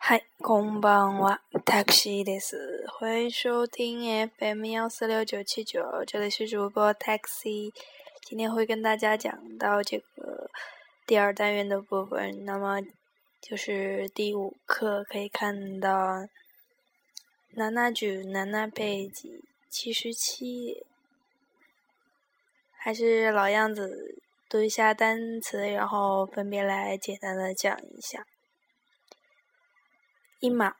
嗨，こんばんは。タクシーです。欢迎收听 FM 幺四六九七九，这里是主播 Taxi。今天会跟大家讲到这个第二单元的部分，那么就是第五课，可以看到娜娜九娜娜ページ七十七。还是老样子，读一下单词，然后分别来简单的讲一下。 今、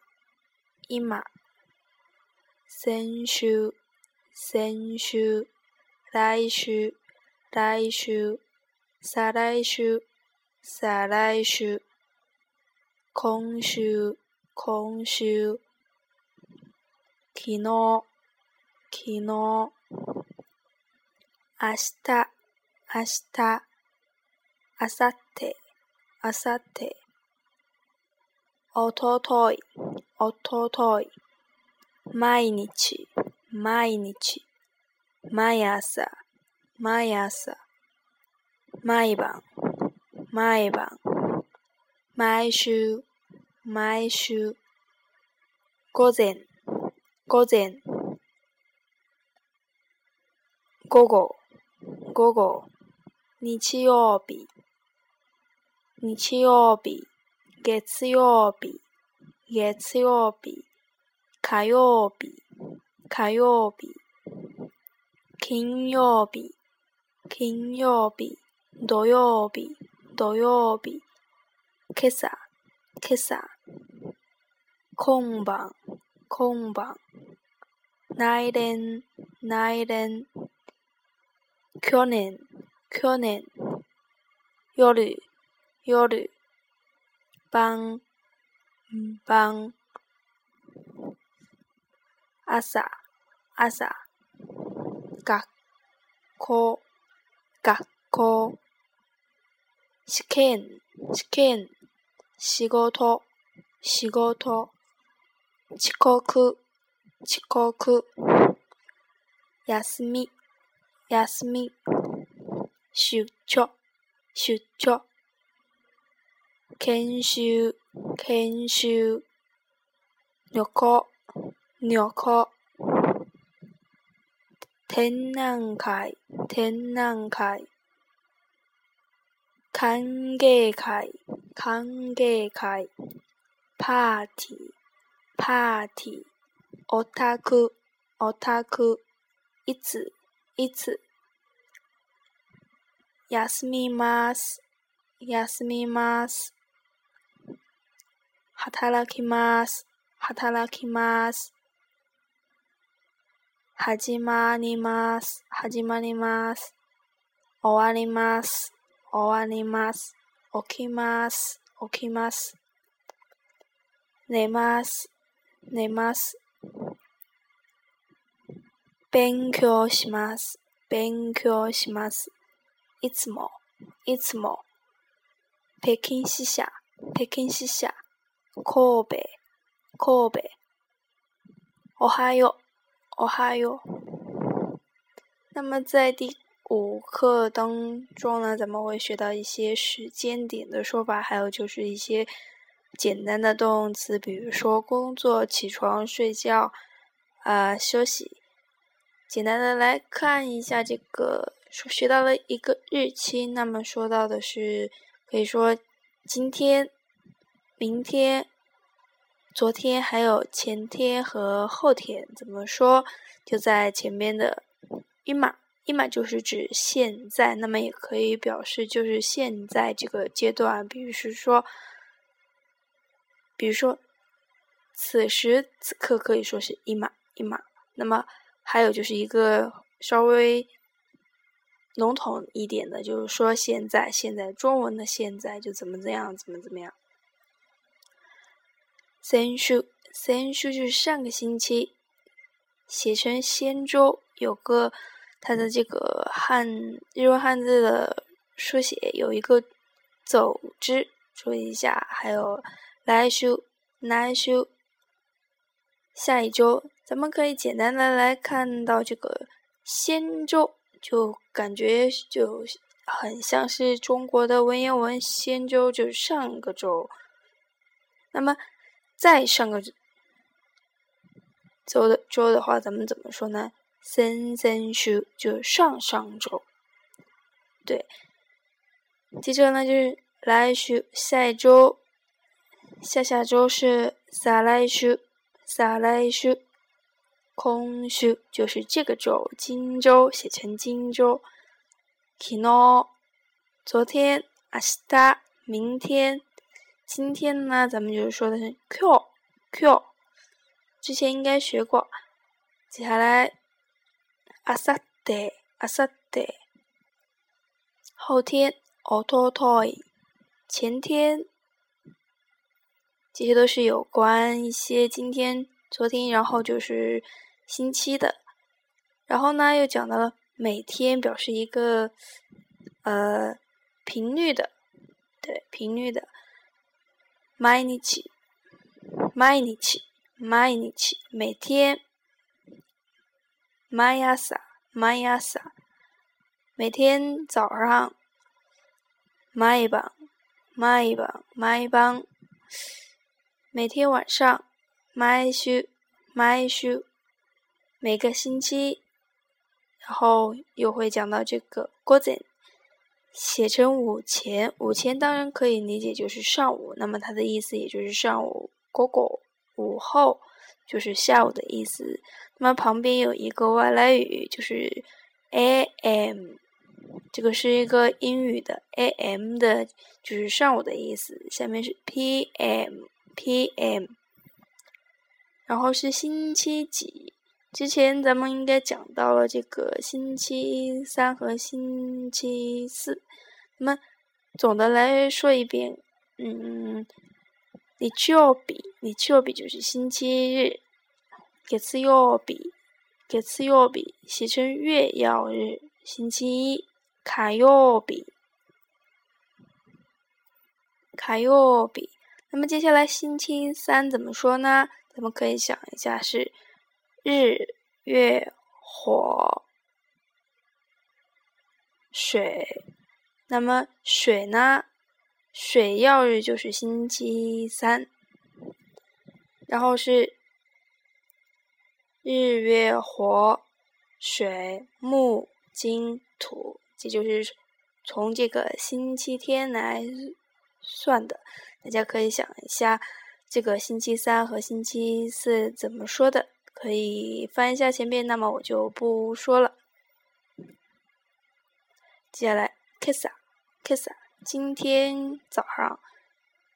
今、先週、先週、来週、来週、再来週、再来週、今週、今週、昨日、昨日、明日、明日、あさって、あさって、おととい、おととい。毎日、毎日。毎朝、毎朝。毎晩、毎晩。毎週、毎週。午前、午前。午後、午後。日曜日、日曜日。月曜日、月曜日、火曜日、火曜日、金曜日、金曜日、土曜日、土曜日、今朝、今朝、今晩、今晩、来年、来年、去年、去年、夜、夜、晩、晩、朝、朝、学校学校試験試験仕事仕事遅刻遅刻休み休み出張出張研修、研修。旅行、旅行。展覧会、展覧会。歓迎会、歓迎会。パーティー、パーティー。オタク、オタク。いつ、いつ。休みます、休みます。働きます。働きます。始まります。始まります。終わります。終わります。起きます。起きます。寝ます。寝ます。勉強します。勉強します。いつも、いつも。北京支社、北京支社。神戸、神戸。おはよう、おはよう。那么在第五课当中呢，咱们会学到一些时间点的说法，还有就是一些简单的动词，比如说工作、起床、睡觉、啊休息。简单的来看一下这个，说学到了一个日期，那么说到的是可以说今天。 明天、昨天还有前天和后天，怎么说？就在前面的“一马一马”就是指现在，那么也可以表示就是现在这个阶段。比如是说，比如说，此时此刻可以说是“一马一马”。那么还有就是一个稍微笼统一点的，就是说现在，现在中文的现在就怎么怎样，怎么怎么样。先书先书就是上个星期写成仙州有个它的这个汉，日文汉字的书写有一个走之，注意一下，还有来修，来修。下一周咱们可以简单的来看到这个仙州，就感觉就很像是中国的文言文，仙州，就是上个周，那么。再上个周的周的话，咱们怎么说呢？先先叔就上上周，对。接着呢，就是来叔下一周，下下周是再来叔再来叔，空虚就是这个周今周写成今周。去哪？昨天阿斯明天。今天呢，咱们就是说的是 Q Q，之前应该学过。接下来，あさってあさって，后天おととい，前天，这些都是有关一些今天、昨天，然后就是星期的。然后呢，又讲到了每天，表示一个呃频率的，对频率的。 每天，每天，每天，每天早上，每天早上，每天晚上，每个星期，然后又会讲到这个。写成午前，午前当然可以理解就是上午，那么它的意思也就是上午。过 o 午后就是下午的意思。那么旁边有一个外来语，就是 a.m.，这个是一个英语的 a.m. 的，就是上午的意思。下面是 p.m. p.m.，然后是星期几。之前咱们应该讲到了这个星期三和星期四，那么总的来说一遍，嗯，要比，你就要比就是星期日，给次曜比，给次曜比写成月曜日，星期一，卡曜比，卡曜比。那么接下来星期三怎么说呢？咱们可以想一下是。日月火水，那么水呢？水曜日就是星期三，然后是日月火水木金土，这就是从这个星期天来算的。大家可以想一下，这个星期三和星期四怎么说的？可以翻一下前面，那么我就不说了。接下来，kiss 啊，kiss 啊，今天早上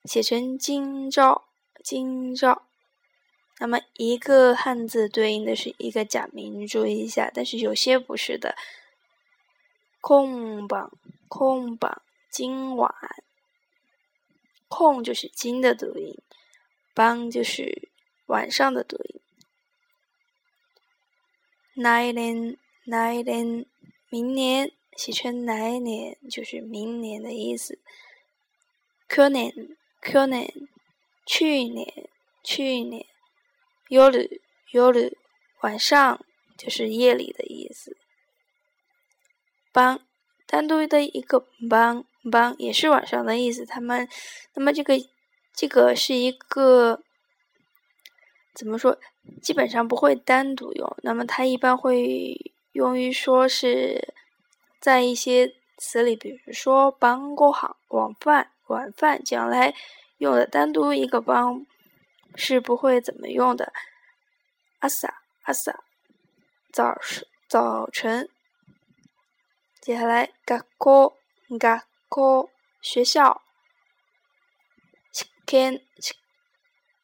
写成今朝，今朝。那么一个汉字对应的是一个假名，注意一下，但是有些不是的。空榜，空榜，今晚空就是今的读音，邦就是晚上的读音。nine nine，明年写成 nine，就是明年的意思。去年去年，去年去年。yolo y o l 晚上就是夜里的意思。帮，单独的一个帮，帮也是晚上的意思。他们那么这个这个是一个。怎么说？基本上不会单独用。那么它一般会用于说是在一些词里，比如说帮过好”、“晚饭、晚饭。将来用的单独一个帮是不会怎么用的。阿萨阿萨，早是早晨。接下来 “gao g 学校。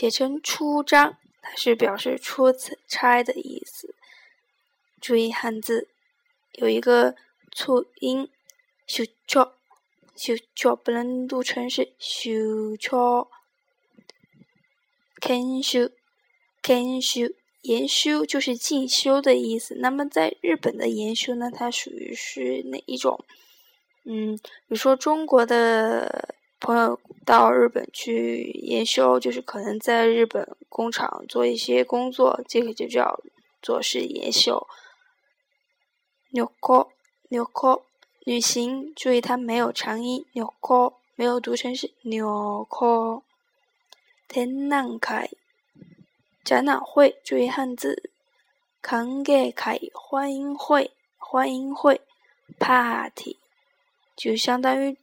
写成出张，它是表示出差的意思。注意汉字，有一个促音，修翘，修翘不能读成是修翘。研修，研修，研修就是进修的意思。那么在日本的研修呢？它属于是哪一种？嗯，比如说中国的。朋友到日本去研修，就是可能在日本工厂做一些工作，这个就叫做是研修。纽扣，纽扣，旅行，注意它没有长音，纽扣没有读成是纽扣。天南海，展览会，注意汉字，康格凯欢迎会，欢迎会，party 就相当于。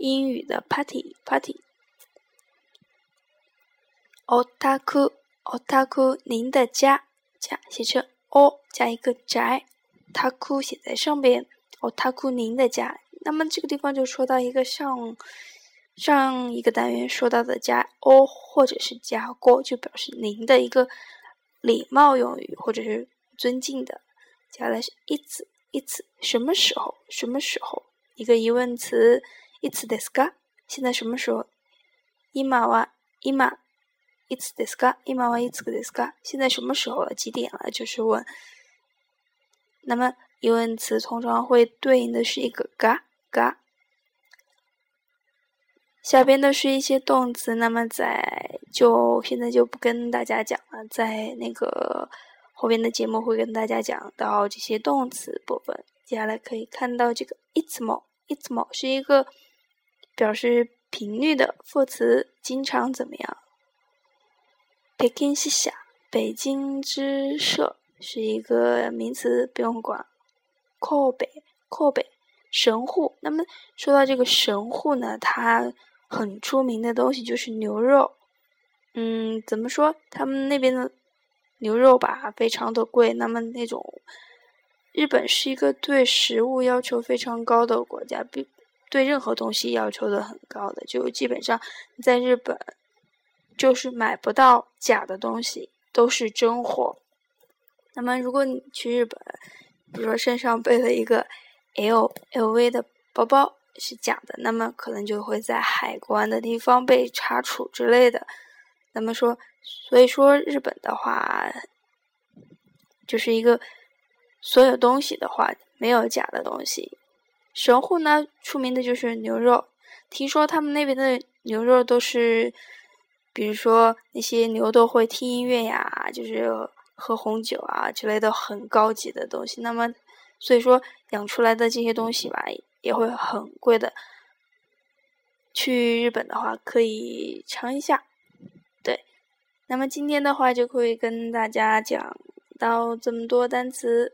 英语的 party，party。otaku，otaku，您的家，家写成 o 加一个宅，taku 写在上边，otaku 您的家。那么这个地方就说到一个上上一个单元说到的加 o 或者是加过，就表示您的一个礼貌用语或者是尊敬的。接下来是いついつ什么时候什么时候。一个疑问词， いつですか？现在什么时候？今は今、いつですか？今はいつですか？现在什么时候了？几点了？就是问。那么疑问词通常会对应的是一个がが。下边的是一些动词，那么在就现在就不跟大家讲了，在那个后边的节目会跟大家讲到这些动词部分。接下来可以看到这个いつも，いつも是一个 表示频率的副词，经常怎么样？北京西下，北京之社是一个名词，不用管。靠北，靠北，神户。那么说到这个神户呢，它很出名的东西就是牛肉。嗯，怎么说？他们那边的牛肉吧，非常的贵。那么那种日本是一个对食物要求非常高的国家。比对任何东西要求都很高的，就基本上在日本就是买不到假的东西，都是真货。那么如果你去日本，比如说身上背了一个 L L V 的包包是假的，那么可能就会在海关的地方被查处之类的。那么说，所以说日本的话，就是一个所有东西的话没有假的东西。神户呢，出名的就是牛肉。听说他们那边的牛肉都是，比如说那些牛都会听音乐呀，就是喝红酒啊之类的，很高级的东西。那么，所以说养出来的这些东西吧，也会很贵的。去日本的话，可以尝一下。对，那么今天的话，就可以跟大家讲到这么多单词。